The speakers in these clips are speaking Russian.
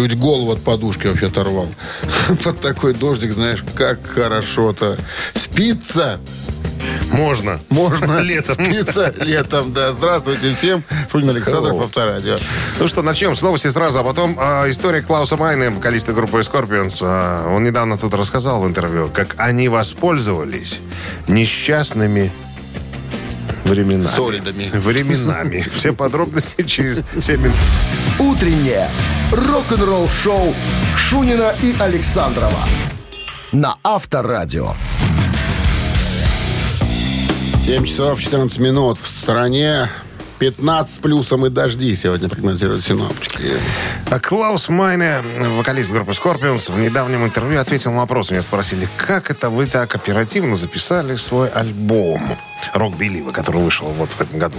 Чуть голову от подушки вообще оторвал. Под такой дождик, знаешь, как хорошо-то. Спится. Можно. Можно Летом. Спится летом, да. Здравствуйте всем. Шунин Александров, Hello. Авторадио. Ну что, начнем с новости сразу, а потом э, история Клауса Майна, вокалиста группы Scorpions. Э, он недавно тут рассказал в интервью, как они воспользовались несчастными временами. Солидами. Временами. Все подробности через 7 минут. «Утреннее рок-н-ролл-шоу» Шунина и Александрова на Авторадио. 7 часов 14 минут. В стране 15 с плюсом и дожди сегодня прогнозируют синоптики. А Клаус Майне, вокалист группы Scorpions, в недавнем интервью ответил на вопрос. Меня спросили, как это вы так оперативно записали свой альбом «Рок Белива», который вышел вот в этом году.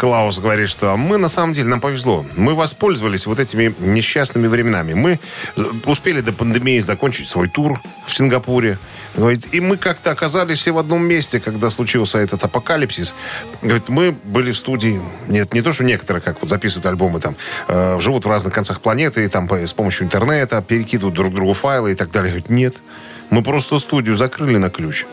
Клаус говорит, что мы на самом деле, нам повезло. Мы воспользовались вот этими несчастными временами. Мы успели до пандемии закончить свой тур в Сингапуре. Говорит, и мы как-то оказались все в одном месте, когда случился этот апокалипсис. Говорит, мы были в студии. Нет, не то, что некоторые, как вот записывают альбомы, там, э, живут в разных концах планеты, и там по- с помощью интернета перекидывают друг другу файлы и так далее. Говорит, нет. Мы просто студию закрыли на ключ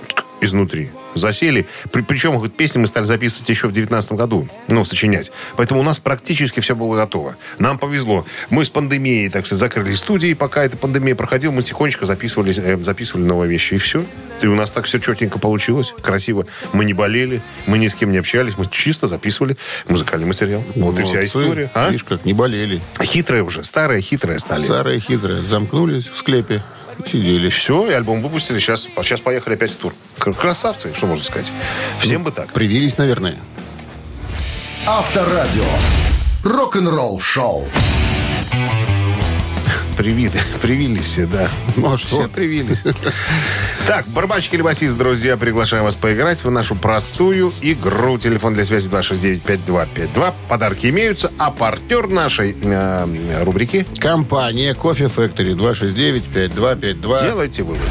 изнутри. Засели. При- причем, говорит, песни мы стали записывать еще в 19 году. Ну, сочинять. Поэтому у нас практически все было готово. Нам повезло. Мы с пандемией, так сказать, закрыли студии. Пока эта пандемия проходила, мы тихонечко записывали, э, записывали новые вещи. И все. И у нас так все четенько получилось. Красиво. Мы не болели. Мы ни с кем не общались. Мы чисто записывали музыкальный материал. Вот и вся Молодцы. история. А? Видишь, как не болели. Хитрые уже. Старые хитрые стали. Старые хитрые. Замкнулись в склепе. Сидели. Все, и альбом выпустили. Сейчас, сейчас поехали опять в тур. Красавцы, что можно сказать. Всем бы так. Привились, наверное. Авторадио. Рок-н-ролл-шоу. Привиты, привились все, да. Ну, а что? Все привились. Так, барабанщик или басист, друзья, приглашаем вас поиграть в нашу простую игру. Телефон для связи 269-5252. Подарки имеются, а партнер нашей э, рубрики Компания Кофе Factory 269-5252. «Делайте выводы».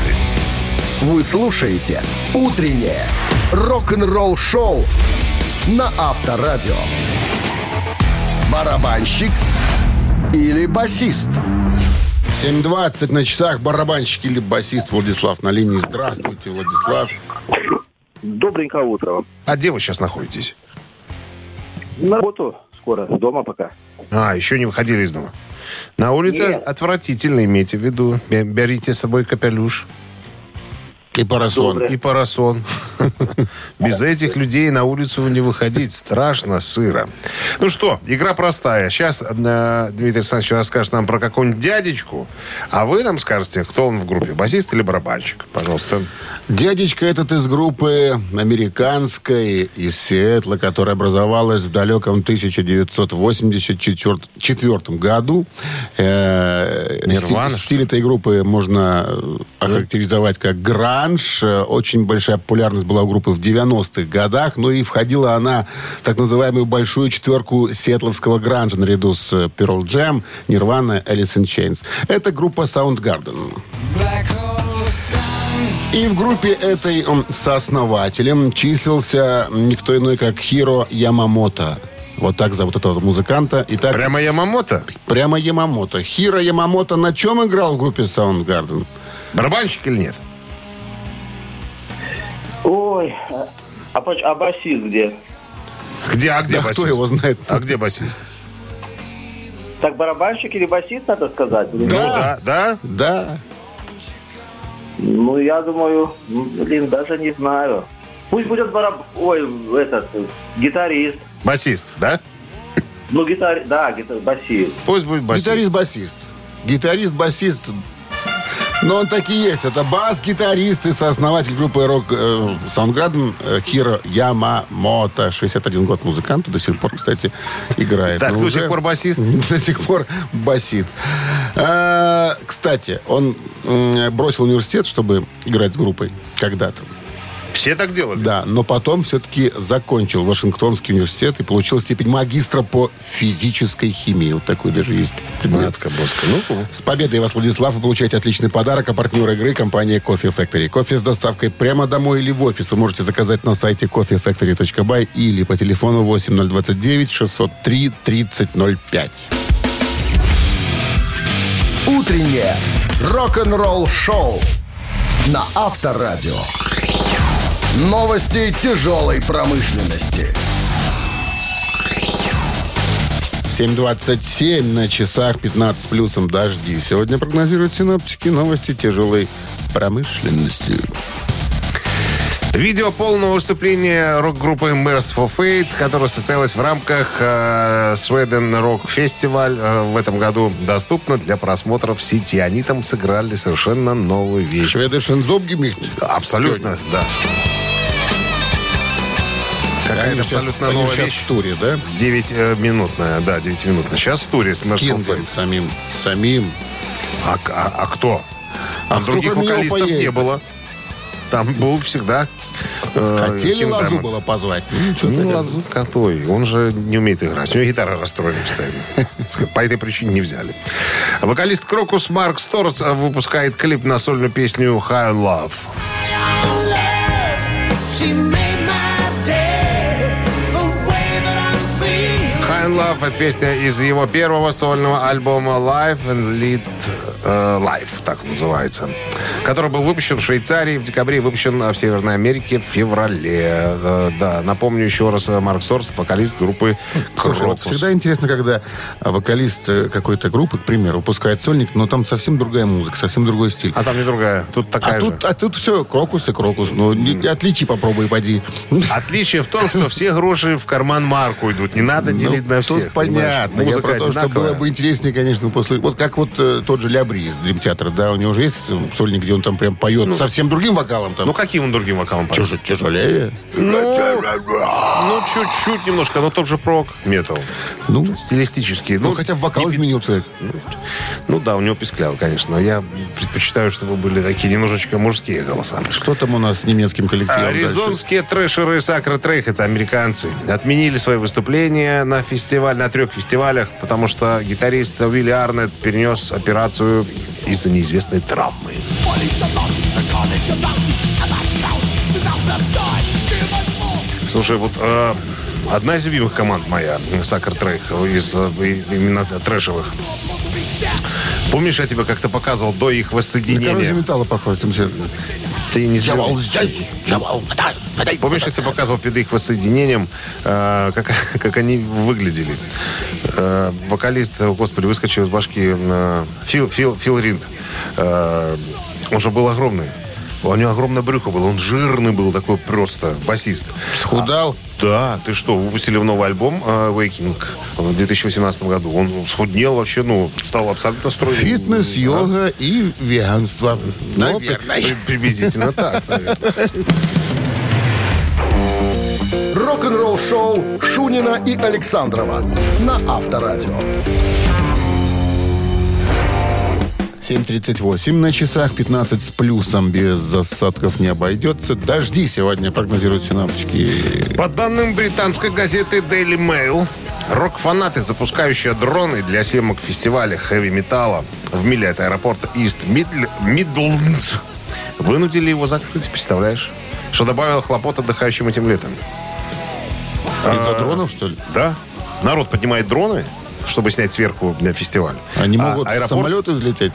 Вы слушаете «Утреннее рок-н-ролл-шоу» на Авторадио. Барабанщик или басист? 7.20 на часах. Барабанщик или басист Владислав на линии. Здравствуйте, Владислав. Добренькое утро. А где вы сейчас находитесь? На работу скоро, дома пока. А, еще не выходили из дома. На улице Нет. отвратительно, имейте в виду. Бе- Берите с собой капелюш И Парасон. Доброе. и парасон. Без этих людей на улицу не выходить. Страшно, сыро. Ну что, игра простая. Сейчас э, Дмитрий Александрович расскажет нам про какого-нибудь дядечку, а вы нам скажете, кто он в группе, басист или барабанщик. Пожалуйста. Дядечка этот из группы американской из Сиэтла, которая образовалась в далеком 1984 году. Э, Нирвана, стиль, этой группы можно охарактеризовать как гранж. Э, Очень большая популярность была у группы в 90-х годах. Ну и входила она в так называемую большую четверку сиэтловского гранжа наряду с э, Pearl Jam, Nirvana, Alice in Chains. Это группа Soundgarden. И в группе этой сооснователем числился никто иной, как Хиро Ямамото. Вот так зовут этого музыканта. И так Прямо Ямамото? прямо Ямамото. Хиро Ямамото на чем играл в группе Soundgarden? Барабанщик или нет? Ой, а, а, а басист где? Где, а где Да басист? кто его знает? А где басист? Так барабанщик или басист, надо сказать? Ну нет? да, да. Да. Ну, я думаю, ну, блин, даже не знаю. Пусть будет бараб... Ой, этот, гитарист. Басист, да? Ну, гитар... Да, гитар... басист. Пусть будет басист. Гитарист-басист. Гитарист-басист. Но он таки есть. Это бас-гитарист и сооснователь группы рок э, Soundgarden э, Хиро Ямамото. 61 год музыканта. До сих пор, кстати, играет. Так, Но до сих пор басист? До сих пор басит. Кстати, он бросил университет, чтобы играть с группой когда-то. Все так делали? Да, но потом все-таки закончил Вашингтонский университет и получил степень магистра по физической химии. Вот такой даже есть. Матка боска. Ну, С победой вас, Владислав, вы получаете отличный подарок. А партнер игры – компания Coffee Factory. Кофе с доставкой прямо домой или в офис вы можете заказать на сайте coffeefactory.by или по телефону 8029 603 3005. Утреннее рок-н-ролл-шоу на Авторадио. Новости тяжелой промышленности. 7.27 на часах, 15 плюсом дожди. Сегодня прогнозируют синоптики новости тяжелой промышленности. Видео полного выступления рок-группы Merciful Fate, которое состоялось в рамках э, Sweden Rock Festival э, в этом году, доступно для просмотра в сети. Они там сыграли совершенно новую вещь. Шведышен Зобгемихт. Абсолютно, да. Какая-то абсолютно новая сейчас вещь. в туре, да? 9-минутная, да, 9-минутная. Сейчас в туре с С Кингом самим. Самим. А, а- а кто? А А кто других вокалистов не было. Там был всегда... э, Хотели Кинг Лазу было позвать. Ну, Ну. Лазу какой? Он же не умеет играть. У него гитара расстроена постоянно. По этой причине не взяли. Вокалист Крокус Марк Сторс э, выпускает клип на сольную песню «High Love». Love — это песня из его первого сольного альбома Live and Lead Life, так называется, который был выпущен в Швейцарии в декабре и выпущен в Северной Америке в феврале. Э, да, напомню еще раз, э, Марк Сорс, вокалист группы Слушай, вот Крокус. всегда интересно, когда а, вокалист э, какой-то группы, к примеру, выпускает сольник, но там совсем другая музыка, совсем другой стиль. А там не другая, тут такая А же. тут, а тут все, крокус и крокус. Ну, отличий попробуй, поди. Отличие в том, что все гроши в карман Марку идут. Не надо делить Ну, на всех. понятно. Я Музыка про то, что было бы интереснее, конечно, после... Вот как вот э, тот же Лябри из Дрим Театра, да, у него же есть сольник, где он там прям поет совсем другим вокалом. Там. Ну, каким он другим вокалом поет? Тяж- тяжелее. Ну, чуть-чуть немножко, но тот же прок метал. Ну, Стилистически. ну, хотя бы вокал не- изменил человек. Ну да, у него пискляво, конечно. Но я предпочитаю, чтобы были такие немножечко мужские голоса. Что там у нас с немецким коллективом? дальше? Аризонские трэшеры Сакра Трейх, это американцы, отменили свои выступления на фестиваль, на трех фестивалях, потому что гитарист Уилли Арнет перенес операцию из-за неизвестной травмы. Слушай, вот э, одна из любимых команд моя, Сакр Трейх, из э, именно трэшевых. Помнишь, я тебе как-то показывал до их На воссоединения? металла похож. там Ты не Дьявол здесь, дьявол, вода, вода. Помнишь, я тебе показывал перед их воссоединением, э, как, как они выглядели? Э, вокалист, о, господи, выскочил из башки э, Фил, Фил, Фил Ринд. Э, он же был огромный. У него огромное брюхо было. Он жирный был такой просто, басист. Схудал. Да, ты что, выпустили в новый альбом э, Waking в 2018 году. Он схуднел вообще, ну, стал абсолютно стройным. Фитнес, Да. йога и веганство. Ну, Наверное. при- приблизительно так, наверное. Рок-н-ролл-шоу Шунина и Александрова на Авторадио. 7.38 на часах, 15 с плюсом, без засадков не обойдется. Дожди сегодня прогнозируют синаптики. По данным британской газеты Daily Mail, рок-фанаты, запускающие дроны для съемок фестиваля хэви-металла в миле от аэропорта Ист Мидлендс, вынудили его закрыть, представляешь? Что добавило хлопот отдыхающим этим летом. Из-за дронов, что ли? Да. Народ поднимает дроны, чтобы снять сверху на фестиваль. Они А могут аэропорт- самолета взлететь.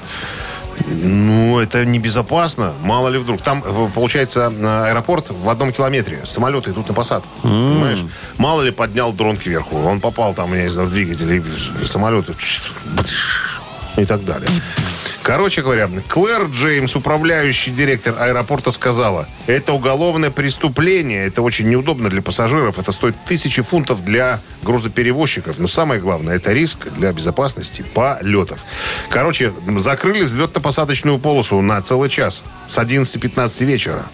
Ну, это небезопасно. Мало ли вдруг. Там, э, получается, на аэропорт в одном километре. Самолеты идут на посадку. Понимаешь? Мало ли поднял дрон кверху. Он попал там, я не знаю, в двигатель. И самолеты... И так далее. Короче говоря, Клэр Джеймс, управляющий директор аэропорта, сказала, это уголовное преступление, это очень неудобно для пассажиров, это стоит тысячи фунтов для грузоперевозчиков, но самое главное, это риск для безопасности полетов. Короче, закрыли взлетно-посадочную полосу на целый час с 11.15 вечера.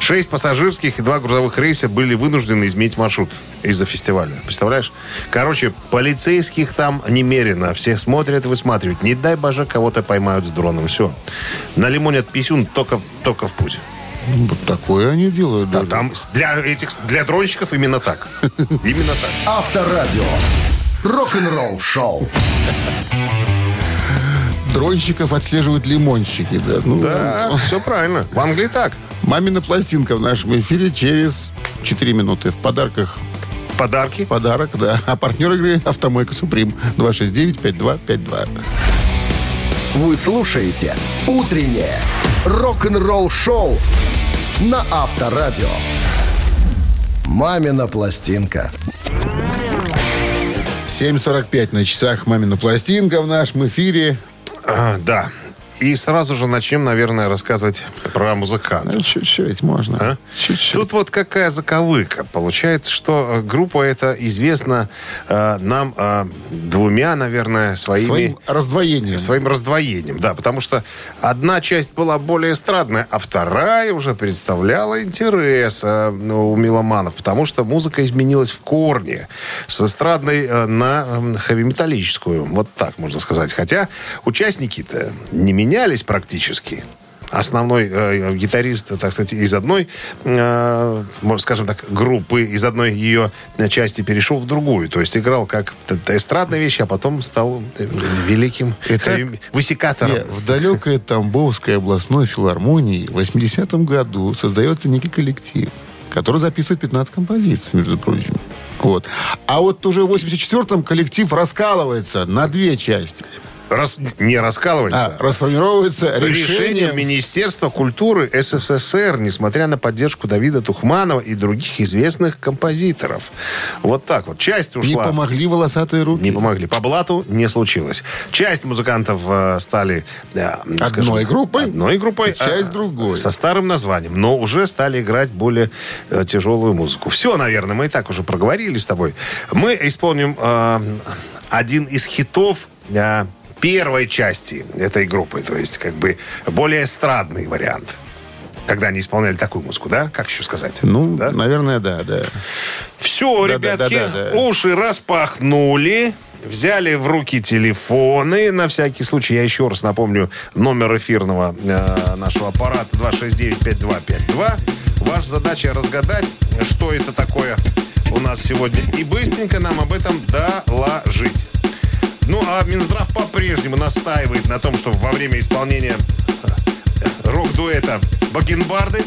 Шесть пассажирских и два грузовых рейса были вынуждены изменить маршрут из-за фестиваля. Представляешь? Короче, полицейских там немерено. Все смотрят, высматривают. Не дай боже, кого-то поймают с дроном. Все. На лимоне от писюн только, только в путь. Вот такое они делают. Да, даже. там для этих для дронщиков именно так. Именно так. Авторадио. Рок-н-ролл шоу. Дронщиков отслеживают лимонщики. Да, ну, Да, все правильно. В Англии так. Мамина пластинка в нашем эфире через 4 минуты. В подарках Подарки. подарок, да. А партнер игры «Автомойка Суприм» 269-5252. Вы слушаете «Утреннее рок-н-ролл шоу» на Авторадио. «Мамина пластинка». 7.45 на часах «Мамина пластинка» в нашем эфире. А, да. И сразу же начнем, наверное, рассказывать про музыкантов. Ну, чуть-чуть можно. А? Чуть-чуть. Тут вот какая заковыка. Получается, что э, группа эта известна э, нам э, двумя, наверное, своими... Своим раздвоением. Своим раздвоением, да, потому что одна часть была более эстрадная, а вторая уже представляла интерес э, у меломанов, потому что музыка изменилась в корне с эстрадной э, на э, хэви-металлическую, вот так можно сказать. Хотя участники-то не менялись практически. Основной э, гитарист, так сказать, из одной, э, можно скажем так, группы, из одной ее части перешел в другую. То есть играл как эстрадная вещь, а потом стал э, великим Итак, э, высекатором. Не, в далекой Тамбовской областной филармонии в 80-м году создается некий коллектив, который записывает 15 композиций, между прочим. Вот. А вот уже в 84-м коллектив раскалывается на две части. Рас- не раскалывается. А, расформировывается Решение решением... Министерства культуры СССР, несмотря на поддержку Давида Тухманова и других известных композиторов. Вот так вот. Часть Не ушла. помогли волосатые руки. Не помогли. По блату не случилось. Часть музыкантов э, стали э, скажем, Одной группой, одной группой, часть а, другой. со старым названием, но уже стали играть более э, тяжелую музыку. Все, наверное, мы и так уже проговорили с тобой. Мы исполним э, один из хитов э, первой части этой группы, то есть как бы более эстрадный вариант. Когда они исполняли такую музыку, да? Как еще сказать? Ну, да? наверное, да, да. Все, Да, ребятки, да, да, да, да. уши распахнули. Взяли в руки телефоны. На всякий случай, я еще раз напомню, номер эфирного э, нашего аппарата 269-5252. Ваша задача разгадать, что это такое у нас сегодня. И быстренько нам об этом доложить. Ну, а Минздрав по-прежнему настаивает на том, что во время исполнения э, рок-дуэта «Бакенбарды»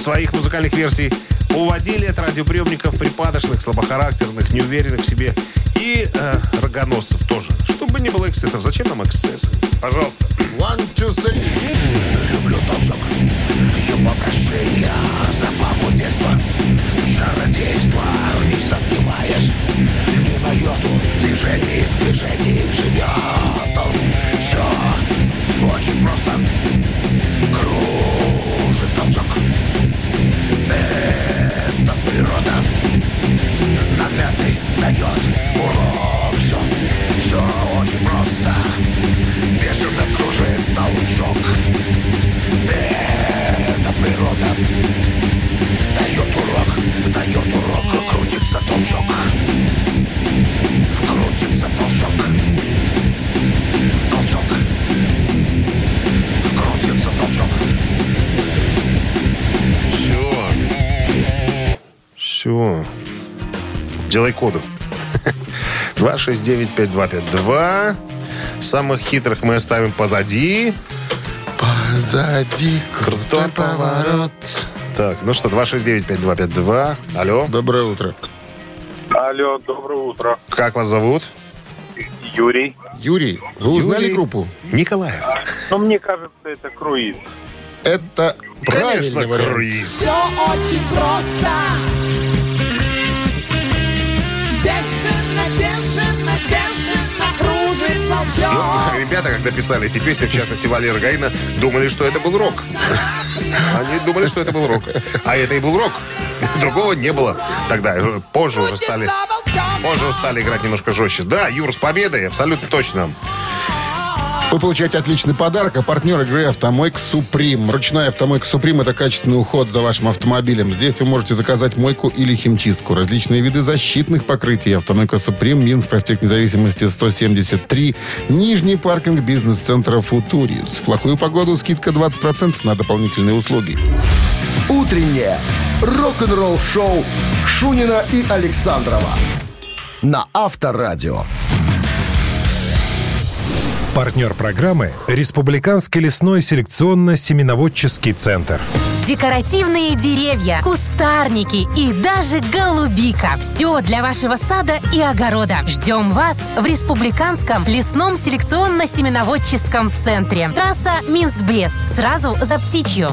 своих музыкальных версий уводили от радиоприемников припадочных, слабохарактерных, неуверенных в себе и э, рогоносцев тоже. Чтобы не было эксцессов. Зачем нам эксцессы? Пожалуйста. One, two, three. Люблю толчок, его вращение, забаву детства, чародейство, не сомневаясь, ни на йоту движений, живет он. Все очень просто, кружит толчок. Это природа, наглядный дает урок. Все, все очень просто, бешено кружит толчок. Дает урок, дает урок Крутится толчок Крутится толчок Толчок Крутится толчок Все. Все. Делай коду. 269-5252. Самых хитрых мы оставим позади. Позади крутой поворот. Так, ну что, 269-5252. Алло, Доброе утро. Алло, доброе утро. как вас зовут? Юрий. Юрий, вы узнали Юрий. группу? Николаев. Но мне кажется, это круиз. Это Конечно, правильный вариант. круиз. Все очень просто. Бешено, бешено, бешено кружит волчок. Ребятки, ребята, когда писали эти песни, в частности, Валера Гаина, думали, что это был рок. Они думали, что это был рок. А это и был рок. Другого не было тогда. Позже уже стали, позже уже стали играть немножко жестче. Да, Юр, с победой, абсолютно точно. Вы получаете отличный подарок, а партнер игры «Автомойка Суприм». Ручная «Автомойка Суприм» — это качественный уход за вашим автомобилем. Здесь вы можете заказать мойку или химчистку. Различные виды защитных покрытий. «Автомойка Суприм», Минск, проспект Независимости, 173. Нижний паркинг бизнес-центра «Футурис». В плохую погоду скидка 20% на дополнительные услуги. Утреннее рок-н-ролл-шоу Шунина и Александрова на Авторадио. Партнер программы – Республиканский лесной селекционно-семеноводческий центр. Декоративные деревья, кустарники и даже голубика. Все для вашего сада и огорода. Ждем вас в Республиканском лесном селекционно-семеноводческом центре. Трасса Минск-Брест. Сразу за птичью.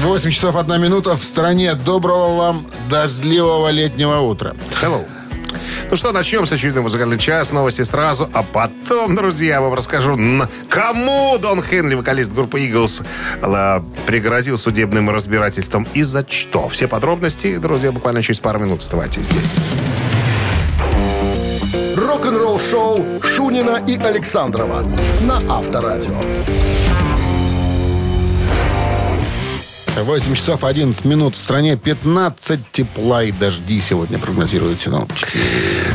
8 часов 1 минута в стране. Доброго вам дождливого летнего утра. Hello. Ну что, начнем с очередной музыкальный час, новости сразу, а потом, друзья, я вам расскажу, кому Дон Хенли, вокалист группы Eagles, пригрозил судебным разбирательством и за что. Все подробности, друзья, буквально через пару минут оставайтесь здесь. Рок-н-ролл-шоу Шунина и Александрова на Авторадио. 8 часов 11 минут в стране, 15 тепла и дожди сегодня прогнозируют синоптики.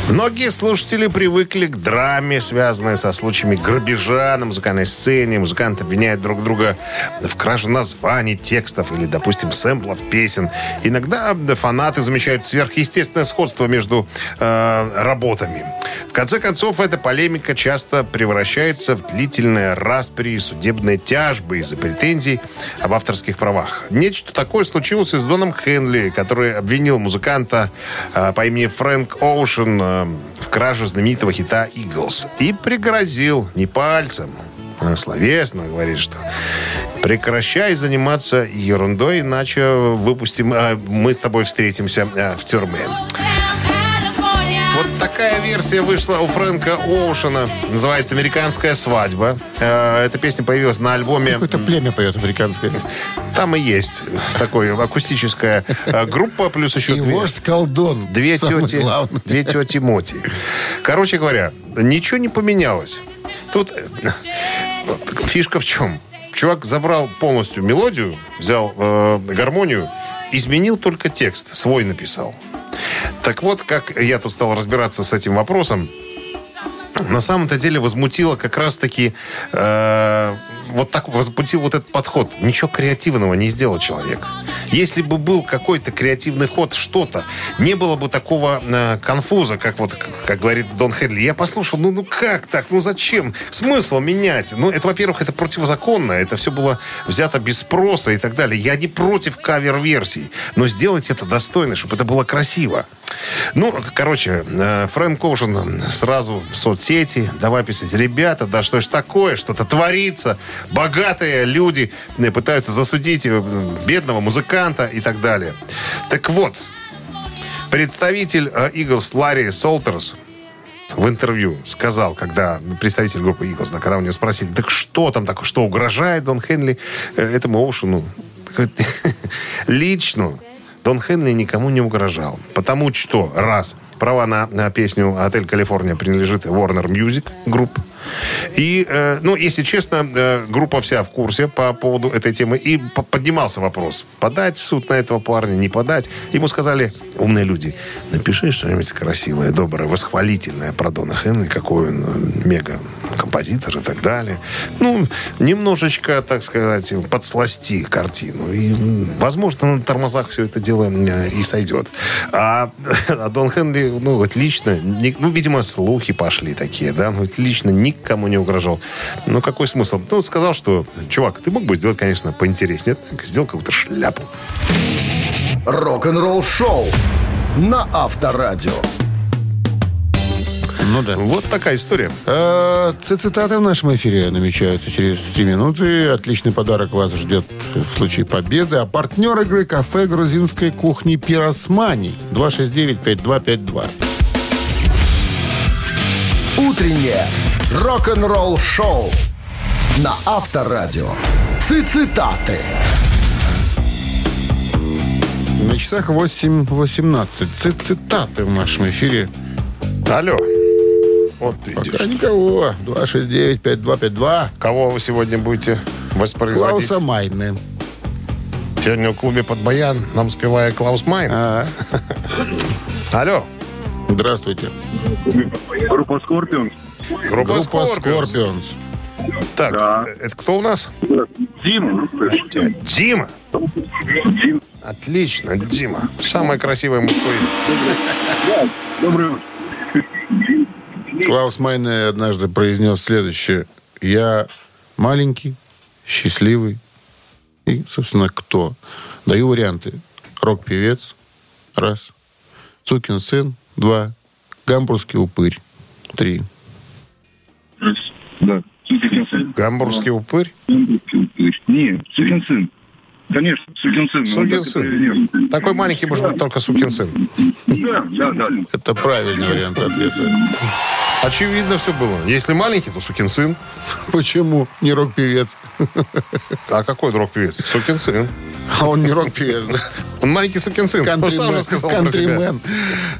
Многие слушатели привыкли к драме, связанной со случаями грабежа на музыкальной сцене. Музыканты обвиняют друг друга в краже названий, текстов или, допустим, сэмплов песен. Иногда да, фанаты замечают сверхъестественное сходство между э, работами. В конце концов, эта полемика часто превращается в длительные распри и судебные тяжбы из-за претензий об авторских правах. Нечто такое случилось и с Доном Хенли, который обвинил музыканта э, по имени Фрэнк Оушен э, в краже знаменитого хита «Иглс». И пригрозил не пальцем, а словесно говорит, что прекращай заниматься ерундой, иначе выпустим, э, мы с тобой встретимся э, в тюрьме. Такая версия вышла у Фрэнка Оушена. Называется «Американская свадьба». Э, Эта песня появилась на альбоме... Какое-то племя поет африканское. Там и есть такой акустическая э, группа, плюс еще И две, вождь колдун. две тети, две тети Моти. Короче говоря, ничего не поменялось. Тут э, фишка в чем? Чувак забрал полностью мелодию, взял э, гармонию, изменил только текст, свой написал. Так вот, как я тут стал разбираться с этим вопросом, на самом-то деле возмутило как раз-таки э, вот так возмутил вот этот подход. Ничего креативного не сделал человек. Если бы был какой-то креативный ход, что-то, не было бы такого э, конфуза, как вот, как, говорит Дон Хенли. Я послушал, ну, ну как так, ну зачем? Смысл менять? Ну, это, во-первых, это противозаконно, это все было взято без спроса и так далее. Я не против кавер-версий, но сделать это достойно, чтобы это было красиво. Ну, короче, э, Фрэнк Оушен сразу в соцсети, давай писать, ребята, да что ж такое, что-то творится, богатые люди э, пытаются засудить э, бедного музыканта и так далее. Так вот, представитель э, Eagles Ларри Солтерс в интервью сказал, когда представитель группы да, когда у него спросили, так что там такое, что угрожает Дон Хенли э, этому Оушену? Лично Дон Хенли никому не угрожал. Потому что, раз, права на, на песню «Отель Калифорния» принадлежит Warner Music Group. И, э, ну, если честно, э, группа вся в курсе по поводу этой темы. И по- поднимался вопрос, подать суд на этого парня, не подать. Ему сказали, умные люди, напиши что-нибудь красивое, доброе, восхвалительное про Дона Хенли, какой он э, мега композитор и так далее. Ну, немножечко, так сказать, подсласти картину. И, возможно, на тормозах все это дело и сойдет. А, а Дон Хенли, ну, вот лично, ни- ну, видимо, слухи пошли такие, да, ну, вот лично никому не угрожал. Ну, какой смысл? Ну, сказал, что, чувак, ты мог бы сделать, конечно, поинтереснее. Сделал какую-то шляпу. Рок-н-ролл-шоу на Авторадио. Ну да. Вот такая история. Ц- Цитаты в нашем эфире намечаются через три минуты. Отличный подарок вас ждет в случае победы. А партнер игры кафе грузинской кухни «Пиросмани» 269-5252. Утреннее рок-н-ролл-шоу на Авторадио. Цитаты. На часах 8.18. Цит- Цитаты в нашем эфире. Алло. Вот видишь. Пока никого. 269-5252. Кого вы сегодня будете воспроизводить? Клауса Майны. Сегодня в клубе под баян нам спевает Клаус Майн. А, Алло. здравствуйте. Группа Скорпион. Группа, Группа Scorpions. Так, Да. это кто у нас? Дима. Дима. Отлично, Дима. Самое красивое мужское имя. Доброе утро. Клаус Майне однажды произнес следующее. Я маленький, счастливый. И, собственно, кто? Даю варианты. Рок-певец. Раз. Сукин сын. Два. Гамбургский упырь. Три. Да. Сукин сын. Гамбургский упырь. Нет, сукин сын. Конечно, сукин сын. Сукин сын. Такой маленький может быть только сукин сын. Да, да, да. Это правильный вариант ответа. Очевидно все было. Если маленький, то сукин сын. Почему не рок-певец? А какой друг певец? Сукин сын. А он не рок-певец, да? Он маленький сукин сын. Кантримен.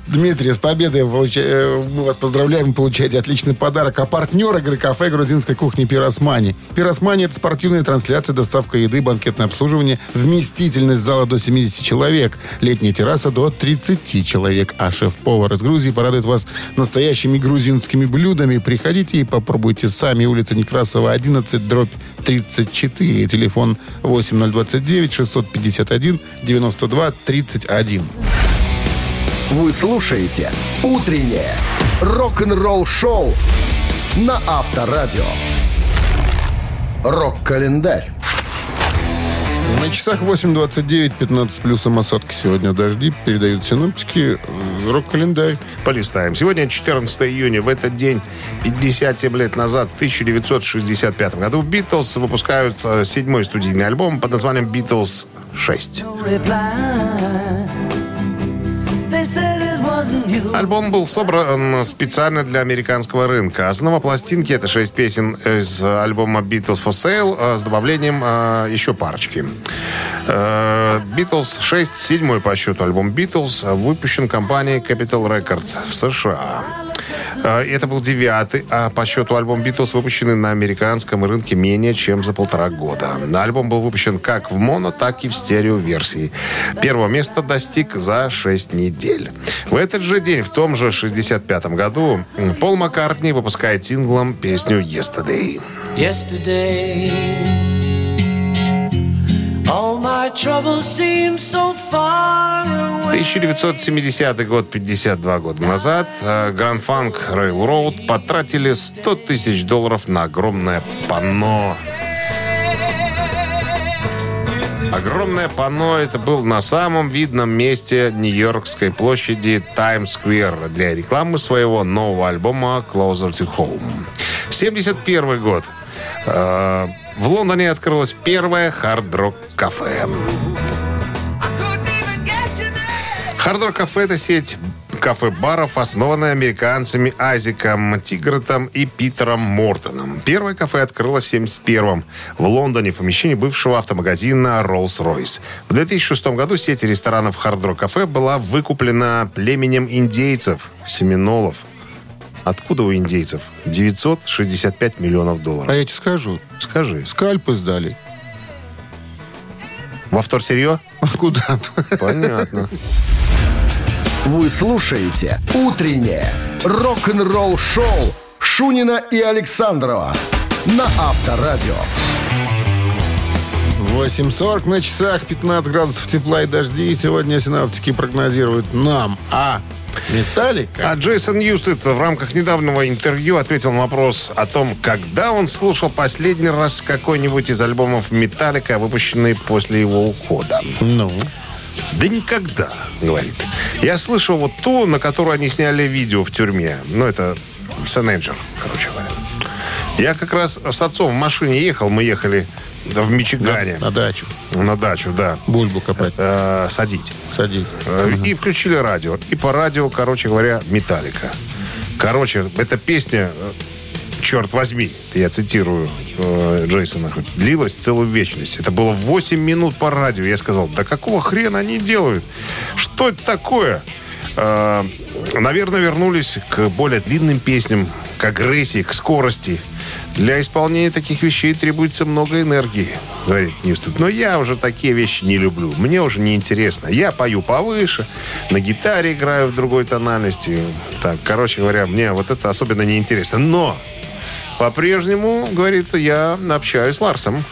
Дмитрий, с победой э, мы вас поздравляем. Получаете отличный подарок. А партнер игры кафе грузинской кухни «Пиросмани». «Пиросмани» — это спортивная трансляция, доставка еды, банкетное обслуживание, вместительность зала до 70 человек, летняя терраса до 30 человек. А шеф-повар из Грузии порадует вас настоящими грузинскими блюдами. Приходите и попробуйте сами. Улица Некрасова, 11, дробь 34. Телефон 8029 651 92 31. Вы слушаете «Утреннее рок-н-ролл-шоу» на Авторадио. Рок-календарь. На часах 8.29, 15 плюсом осадки. Сегодня дожди, передают синоптики. Э, Рок-календарь. Полистаем. Сегодня 14 июня. В этот день, 57 лет назад, в 1965 году, Битлз выпускают э, седьмой студийный альбом под названием «Битлз 6». Альбом был собран специально для американского рынка. Основа пластинки — это шесть песен из альбома «Beatles for Sale» э, с добавлением э, еще парочки. Э, «Beatles 6» — седьмой по счету альбом «Beatles», выпущен компанией Capital Records в США. Э, Это был девятый, а по счету альбом «Битлз» выпущенный на американском рынке менее чем за полтора года. Альбом был выпущен как в моно, так и в стереоверсии. Первого места достиг за 6 недель. В этот же день, в том же 65 году, Пол Маккартни выпускает синглом песню «Yesterday». Yesterday, all my troubles seem so far away. 1970 год, 52 года назад, э, Grand Funk Railroad потратили 100 тысяч долларов на огромное панно. Огромное панно это был на самом видном месте Нью-Йоркской площади Таймс-сквер для рекламы своего нового альбома Closer to Home. 71 год. Э, В Лондоне открылось первое хард-рок Хардрок кафе – это сеть кафе-баров, основанная американцами Азиком Тигратом и Питером Мортоном. Первое кафе открылось в 1971-м в Лондоне в помещении бывшего автомагазина Rolls-Royce. В 2006 году сеть ресторанов Хардрок кафе была выкуплена племенем индейцев, семинолов. Откуда у индейцев? 965 миллионов А долларов. я тебе скажу. Скажи, Скальпы сдали. во вторсырье? Куда? Понятно. Вы слушаете «Утреннее рок-н-ролл-шоу» Шунина и Александрова на Авторадио. 8.40 на часах, 15 градусов тепла и дожди. И сегодня синаптики прогнозируют нам, а Металлика? А Джейсон Юстед в рамках недавнего интервью ответил на вопрос о том, когда он слушал последний раз какой-нибудь из альбомов Металлика, выпущенный после его ухода. Ну? Да никогда, говорит. Я слышал вот ту, на которую они сняли видео в тюрьме. Ну, это Сенеджер, короче говоря. Я как раз с отцом в машине ехал, мы ехали в Мичигане. На, на дачу. На дачу, да. Бульбу копать. Э, садить. Садить. Э, И включили радио. И по радио, короче говоря, Металлика. Короче, эта песня, э, черт возьми, я цитирую э, Джейсона, длилась целую вечность. Это было 8 минут по радио. Я сказал, да какого хрена они делают? Что это такое? Э, наверное, вернулись к более длинным песням, к агрессии, к скорости. Для исполнения таких вещей требуется много энергии, говорит Ньюстед. Но я уже такие вещи не люблю. Мне уже не интересно. Я пою повыше, на гитаре играю в другой тональности. Так, короче говоря, мне вот это особенно не интересно. Но по-прежнему, говорит, я общаюсь с Ларсом.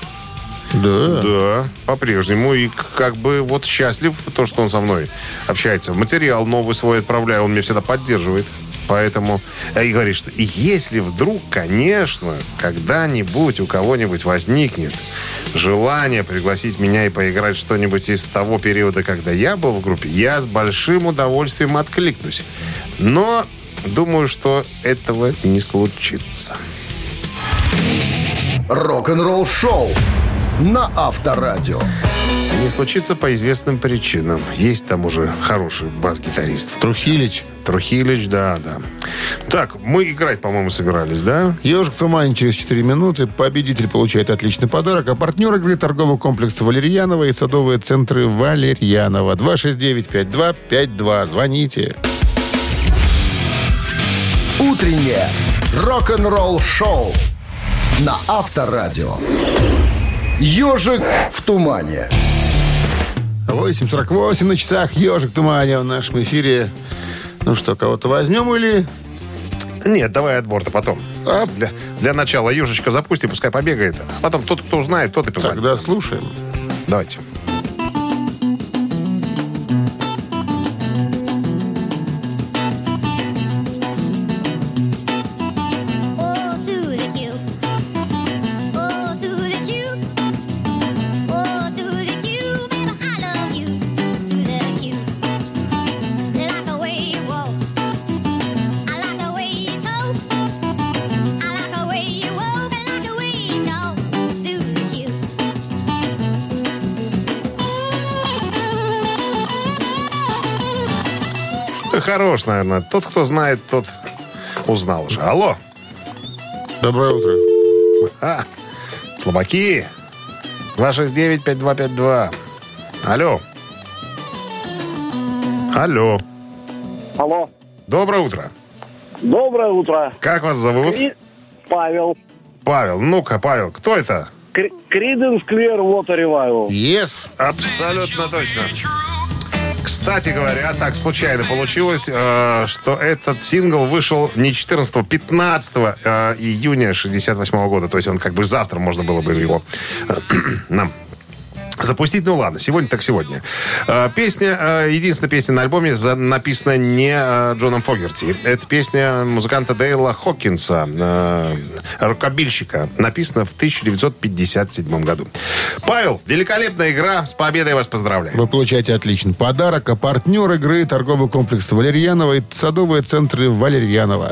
Да. Да, по-прежнему. И как бы вот счастлив, то, что он со мной общается. Материал новый свой отправляю, он меня всегда поддерживает. Поэтому э, и говорит, что если вдруг, конечно, когда-нибудь у кого-нибудь возникнет желание пригласить меня и поиграть что-нибудь из того периода, когда я был в группе, я с большим удовольствием откликнусь. Но думаю, что этого не случится. Рок-н-ролл шоу на Авторадио. Не случится по известным причинам. Есть там уже хороший бас-гитарист. Трухилич. Трухилич, да, да. Так, мы играть, по-моему, собирались, да? Ежик в тумане через 4 минуты. Победитель получает отличный подарок. А партнер игры торговый комплекс Валерьянова и садовые центры Валерьянова. 269-5252. Звоните. Утреннее рок-н-ролл шоу на Авторадио. Ежик в тумане. 8.48 на часах. Ежик в тумане в нашем эфире. Ну что, кого-то возьмем или... Нет, давай отбор-то потом. А? Для, для начала Южечка запусти, пускай побегает. А потом тот, кто узнает, тот и позвонит. Тогда слушаем. Давайте. Хорош, наверное. Тот, кто знает, тот узнал уже. Алло. Доброе утро. А, слабаки. 269-5252. Алло. Алло. Алло. Доброе утро. Доброе утро. Как вас зовут? Кри- Павел. Павел. Ну-ка, Павел, кто это? Криденс Клер Water Revival. Yes. Абсолютно точно. Кстати говоря, так случайно получилось, э, что этот сингл вышел не 14 15 э, июня 68 года. То есть он как бы завтра можно было бы его э, нам запустить. Ну ладно, сегодня так сегодня. Э, Песня, э, единственная песня на альбоме написана не э, Джоном Фогерти. Это песня музыканта Дейла Хокинса, э, рукобильщика. Написана в 1957 году. Павел, великолепная игра. С победой вас поздравляю. Вы получаете отличный подарок. А партнер игры торговый комплекс Валерьянова и садовые центры Валерьянова.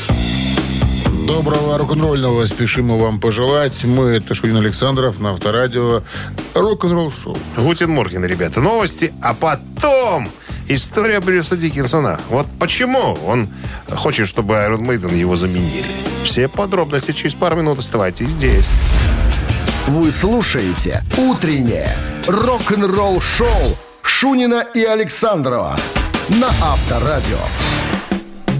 Доброго рок-н-ролльного спешим мы вам пожелать. Мы, это Шунин Александров, на Авторадио. Рок-н-ролл шоу. Гутин Морген, ребята. Новости, а потом история Брюса Диккенсона. Вот почему он хочет, чтобы Iron Maiden его заменили. Все подробности через пару минут. Оставайтесь здесь. Вы слушаете «Утреннее рок-н-ролл шоу» Шунина и Александрова на Авторадио.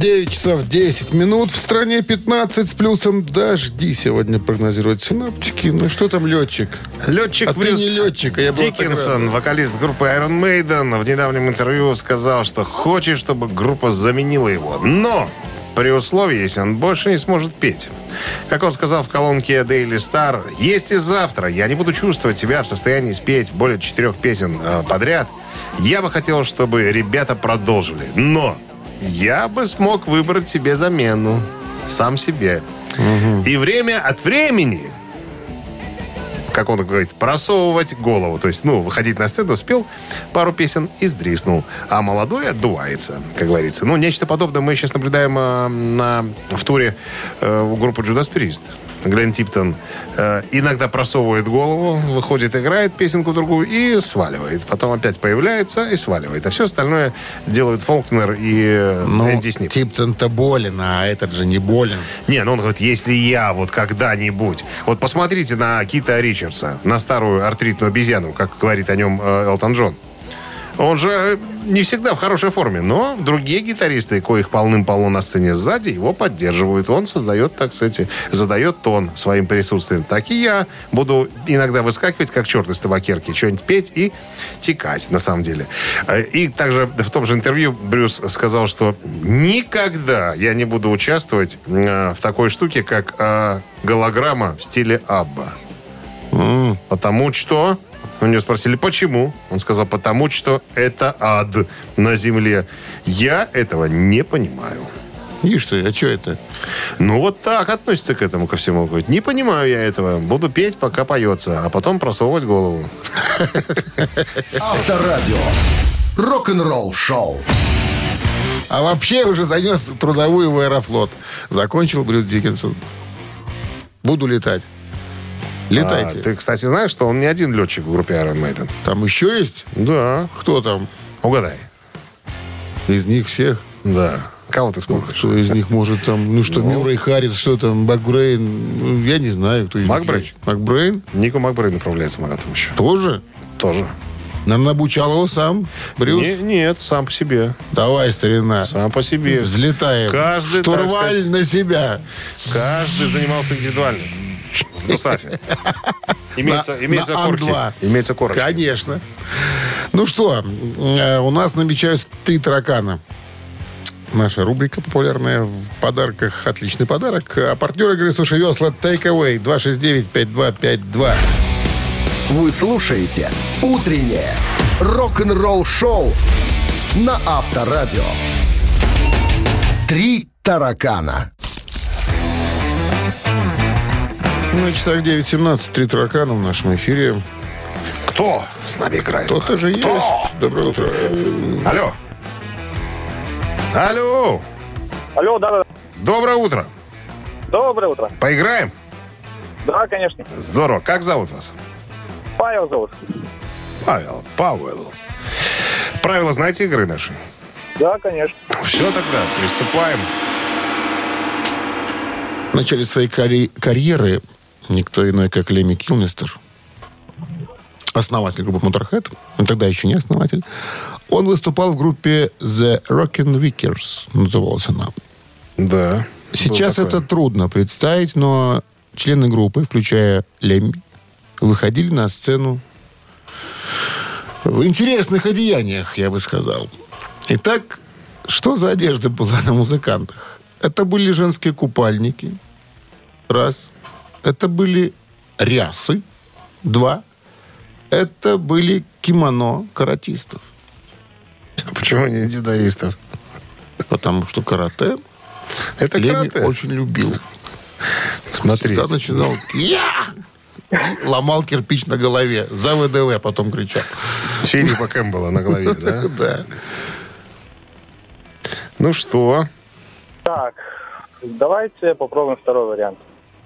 9 часов 10 минут. В стране 15 с плюсом дожди сегодня прогнозируют синаптики. Ну что там летчик? Летчик А ты Брюс не летчик, а я Диккенсон, вокалист группы Iron Maiden, в недавнем интервью сказал, что хочет, чтобы группа заменила его. Но при условии, если он больше не сможет петь. Как он сказал в колонке Daily Star, если завтра я не буду чувствовать себя в состоянии спеть более четырех песен э, подряд, я бы хотел, чтобы ребята продолжили. Но я бы смог выбрать себе замену. Сам себе. И время от времени как он говорит, просовывать голову. То есть, ну, выходить на сцену, спел пару песен и сдриснул. А молодой отдувается, как говорится. Ну, нечто подобное мы сейчас наблюдаем э, на, в туре э, группы Judas Priest. Глен Типтон э, иногда просовывает голову, выходит, играет песенку другую и сваливает. Потом опять появляется и сваливает. А все остальное делают Фолкнер и э, Ну, Энди Снип. Типтон-то болен, а этот же не болен. Не, ну он говорит, если я вот когда-нибудь... Вот посмотрите на Кита Ричардса, на старую артритную обезьяну, как говорит о нем э, Элтон Джон. Он же не всегда в хорошей форме, но другие гитаристы, коих полным-полно на сцене сзади, его поддерживают. Он создает, так сказать, задает тон своим присутствием. Так и я буду иногда выскакивать, как черт из табакерки, что-нибудь петь и текать, на самом деле. Э, И также в том же интервью Брюс сказал, что никогда я не буду участвовать э, в такой штуке, как э, голограмма в стиле Абба. Потому что... У него спросили, почему? Он сказал, потому что это ад на земле. Я этого не понимаю. И что, а что это? Ну, вот так относится к этому ко всему. Говорит, не понимаю я этого. Буду петь, пока поется, а потом просовывать голову. Авторадио. Рок-н-ролл шоу. А вообще уже занес трудовую в аэрофлот. Закончил Брюс Диккенсон. Буду летать. Летайте. А, ты, кстати, знаешь, что он не один летчик в группе Iron Maiden? Там еще есть? Да. Кто там? Угадай. Из них всех? Да. Кого ты смотришь? Кто из них может там, ну что, Ну. Мюррей Харрис, что там, Макбрейн, ну, я не знаю, кто из них Макбрейн? летчик. Макбрейн? Нико Макбрейн управляет самолетом еще. Тоже? Тоже. Наверное, обучал его сам, Брюс? Не- нет, сам по себе. Давай, старина. Сам по себе. Взлетаем. Каждый, Штурваль сказать, на себя. Каждый занимался индивидуально. В Дусафе. Имеется, На- имеется на корки. Ан-2. Имеется корочки. Конечно. Ну что, э, у нас намечаются три таракана. Наша рубрика популярная в подарках. Отличный подарок. А партнер игры «Суши Весла» Take Away 269-5252. Вы слушаете «Утреннее рок-н-ролл-шоу» на Авторадио. Три таракана. На часах 9.17 три таракана в нашем эфире. Кто с нами играет? Кто-то же Кто? есть. Доброе утро. Алло. Алло. Алло, да, Доброе утро. доброе утро. Поиграем? Да, конечно. Здорово. Как зовут вас? Павел зовут. Павел. Павел. Правила знаете игры наши? Да, конечно. Все тогда, приступаем. В начале своей карьеры никто иной, как Леми Килмистер, основатель группы Motorhead, он тогда еще не основатель, он выступал в группе The Rockin' Vickers, называлась она. Да. Сейчас это трудно представить, но члены группы, включая Леми, выходили на сцену в интересных одеяниях, я бы сказал. Итак, что за одежда была на музыкантах? Это были женские купальники. Раз. Это были рясы. Два. Это были кимоно каратистов. А Почему не дзюдоистов? Потому что карате Это Леми карате. очень любил. Смотрите. Всегда начинал «Я!» и ломал кирпич на голове. За ВДВ потом кричал. Филиппа Кэмпбелла на голове, да? Да. Ну что? Так, давайте попробуем второй вариант.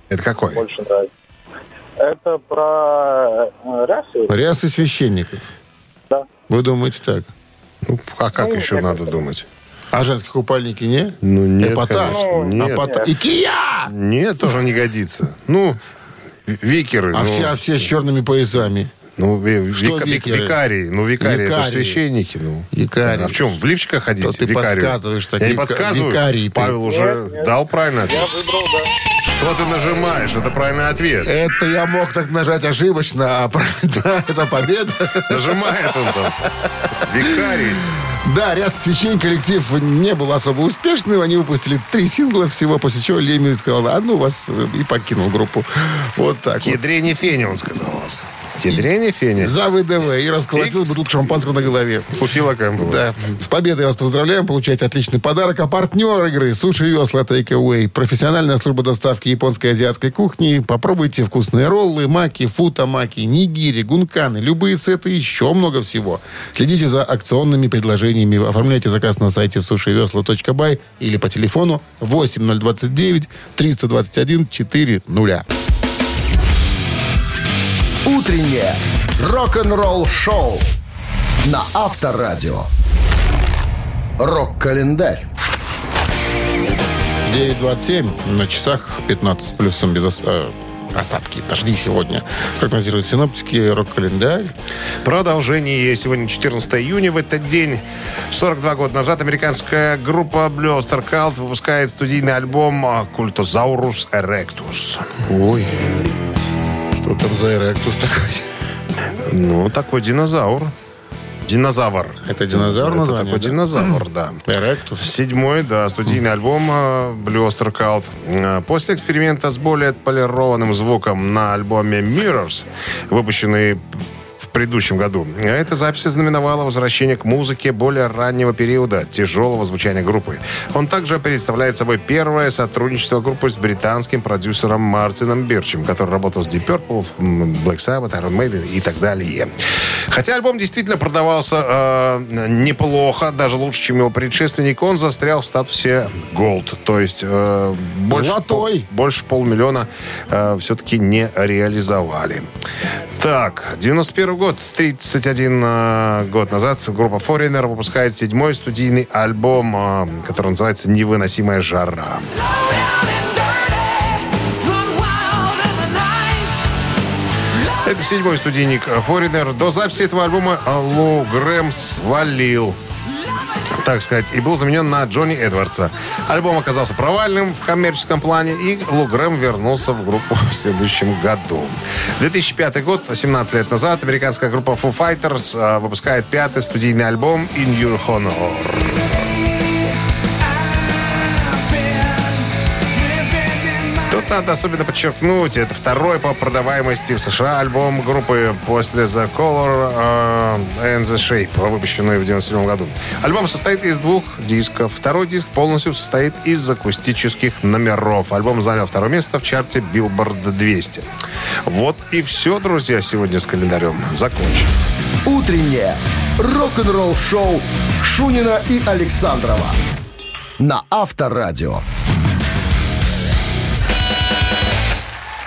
Это какой? Больше нравится. Это про э, рясы? Рясы священников. Да. Вы думаете так? Ну, а как Ну, еще надо думать? А женские купальники не? Ну, нет, Эпатаж. конечно. Нет. Эпата- Икея! Нет, тоже не годится. Ну, ви- викеры. А ну, все, а все с черными поясами. Ну, ви- Что вика- вик- викеры? викарии. Ну, викарии, это Викарии. священники. Ну. Викарии. А в чем? В лифчиках ходите? Что ты викарию? подсказываешь так? Я не подсказываю. викарий ты. Павел уже Нет, нет. дал правильный ответ. Я выбрал, да. Что ты нажимаешь? Это правильный ответ. Это я мог так нажать ошибочно, а правда, это победа. Нажимает он там. Викарий. Да, ряд священ коллектив не был особо успешным. Они выпустили три сингла всего, после чего Леми сказал, а ну вас, э, и покинул группу. Вот так вот. Кедре не фене, он сказал вас. Ядрение фене. За ВДВ. И расколотил Икс. бутылку шампанского на голове. У Фила Кэмпбелла. Да. С победой вас поздравляем. Получаете отличный подарок. А партнер игры Суши Весла Take Away. Профессиональная служба доставки японской и азиатской кухни. Попробуйте вкусные роллы, маки, футамаки, нигири, гунканы, любые сеты и еще много всего. Следите за акционными предложениями. Оформляйте заказ на сайте сушивесла.бай или по телефону 8029 321 400. Утреннее рок-н-ролл-шоу на Авторадио. Рок-календарь. 9.27 на часах 15 с плюсом без ос- э, осадки. Дожди сегодня. Прогнозируют синоптики рок-календарь. Продолжение. Сегодня 14 июня. В этот день, 42 года назад, американская группа Blue Oyster Cult выпускает студийный альбом «Cultosaurus Erectus». Ой, что там за эректус такой? Ну, такой динозавр. Динозавр. Это динозавр Это название, такой да? динозавр, да. Эректус. Седьмой, да, студийный альбом э, Blue Oyster Cult. Э, После эксперимента с более отполированным звуком на альбоме Mirrors, выпущенный в предыдущем году, эта запись знаменовала возвращение к музыке более раннего периода тяжелого звучания группы. Он также представляет собой первое сотрудничество группы с британским продюсером Мартином Бирчем, который работал с Deep Purple, Black Sabbath, Iron Maiden и так далее. Хотя альбом действительно продавался э, неплохо, даже лучше, чем его предшественник, он застрял в статусе Gold. То есть э, больше, Золотой. пол- больше полмиллиона э, все-таки не реализовали. Так, 91 год, 31 э, год назад группа Foreigner выпускает седьмой студийный альбом, э, который называется «Невыносимая жара». Это седьмой студийник Foreigner. До записи этого альбома Лу Грэм свалил так сказать, и был заменен на Джонни Эдвардса. Альбом оказался провальным в коммерческом плане, и Лу Грэм вернулся в группу в следующем году. 2005 год, 17 лет назад, американская группа Foo Fighters э, выпускает пятый студийный альбом «In Your Honor». Тут надо особенно подчеркнуть, это второй по продаваемости в США альбом группы после The Color э, and the Shape, выпущенный в 97 году. Альбом состоит из двух дисков. Второй диск полностью состоит из акустических номеров. Альбом занял второе место в чарте Billboard 200. Вот и все, друзья, сегодня с календарем. Закончим. Утреннее рок-н-ролл-шоу Шунина и Александрова на Авторадио.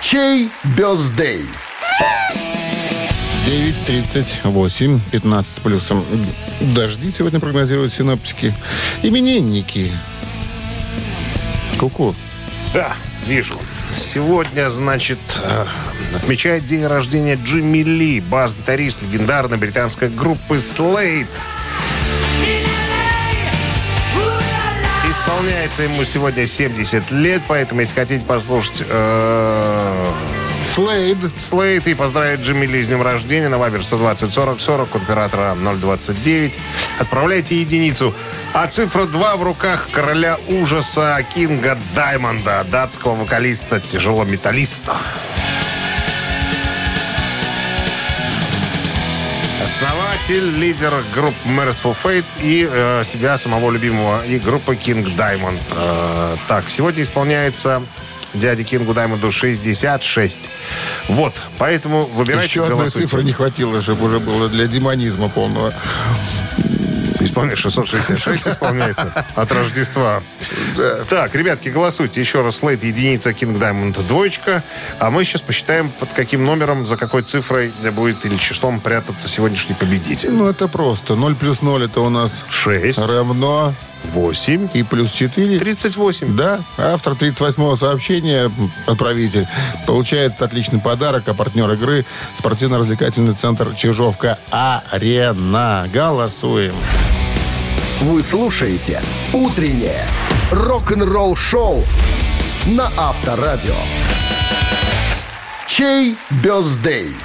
Чей бездей? 9.38, 15 с плюсом. Дожди сегодня прогнозируют синоптики. Именинники. Ку-ку. Да, вижу. Сегодня, значит, э, отмечает день рождения Джимми Ли, бас-гитарист легендарной британской группы Slade. Исполняется ему сегодня 70 лет, поэтому если хотите послушать э, Слейд. Слейд и поздравить Джимми Ли с днем рождения на Вайбер 120 40 40 код оператора 029. Отправляйте единицу. А цифра 2 в руках короля ужаса Кинга Даймонда, датского вокалиста, тяжелометаллиста. Основатель, лидер групп Merciful Fate и э, себя самого любимого, и группы King Diamond. Э, так, сегодня исполняется дяде Кингу Даймонду 66. Вот, поэтому выбирайте, Еще одной голосуйте. цифры не хватило, чтобы уже было для демонизма полного. Исполняется 666 исполняется от Рождества. Так, ребятки, голосуйте. Еще раз, Слейд, единица, Кинг Даймонд, двоечка. А мы сейчас посчитаем, под каким номером, за какой цифрой будет или числом прятаться сегодняшний победитель. Ну, это просто. 0 плюс 0 это у нас 6, равно 8, и плюс 4. 38. Да, автор 38-го сообщения, отправитель, получает отличный подарок, а партнер игры спортивно-развлекательный центр «Чижовка-Арена». Голосуем. Вы слушаете «Утреннее рок-н-ролл-шоу» на Авторадио. Чей бездей?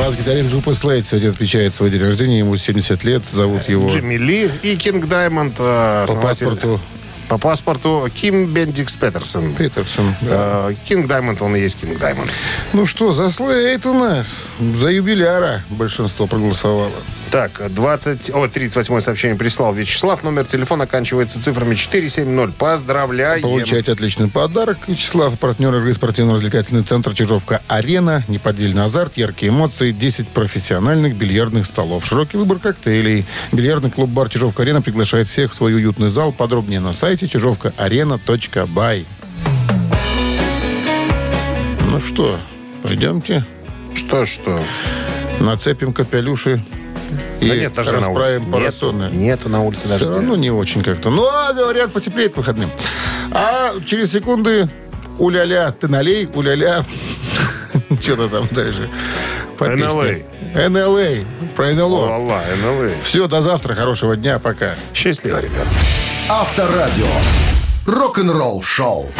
Бас-гитарист группы Slade сегодня отмечает свой день рождения. Ему 70 лет. Зовут его Джимми Ли и Кинг Даймонд. э, по паспорту По паспорту Ким Бендикс Петерсон. Петерсон. Э, Кинг Даймонд, он и есть Кинг Даймонд. Ну что, заслеет у нас. За юбиляра большинство проголосовало. Так, 20, о, 38 сообщение прислал Вячеслав. Номер телефона оканчивается цифрами 470. Поздравляем. Получайте отличный подарок. Вячеслав, партнер игры спортивно-развлекательный центр «Чижовка-Арена». Неподдельный азарт, яркие эмоции, 10 профессиональных бильярдных столов. Широкий выбор коктейлей. Бильярдный клуб-бар «Чижовка-Арена» приглашает всех в свой уютный зал. Подробнее на сайте чижовкаарена.бай. Ну что, пойдемте Что, что? нацепим капелюши и Да нет, даже на расправим улице. парасоны. Нету, нету на улице даже. Все равно не очень как-то. Ну, а говорят, потеплеет к выходным. А через секунды уля-ля, ты налей, уля-ля. Что-то там NLA. песне. NLA. Про НЛО. Алла, НЛА. Все, до завтра. Хорошего дня. Пока. Счастливо, ребят. Авторадио. Рок-н-ролл шоу.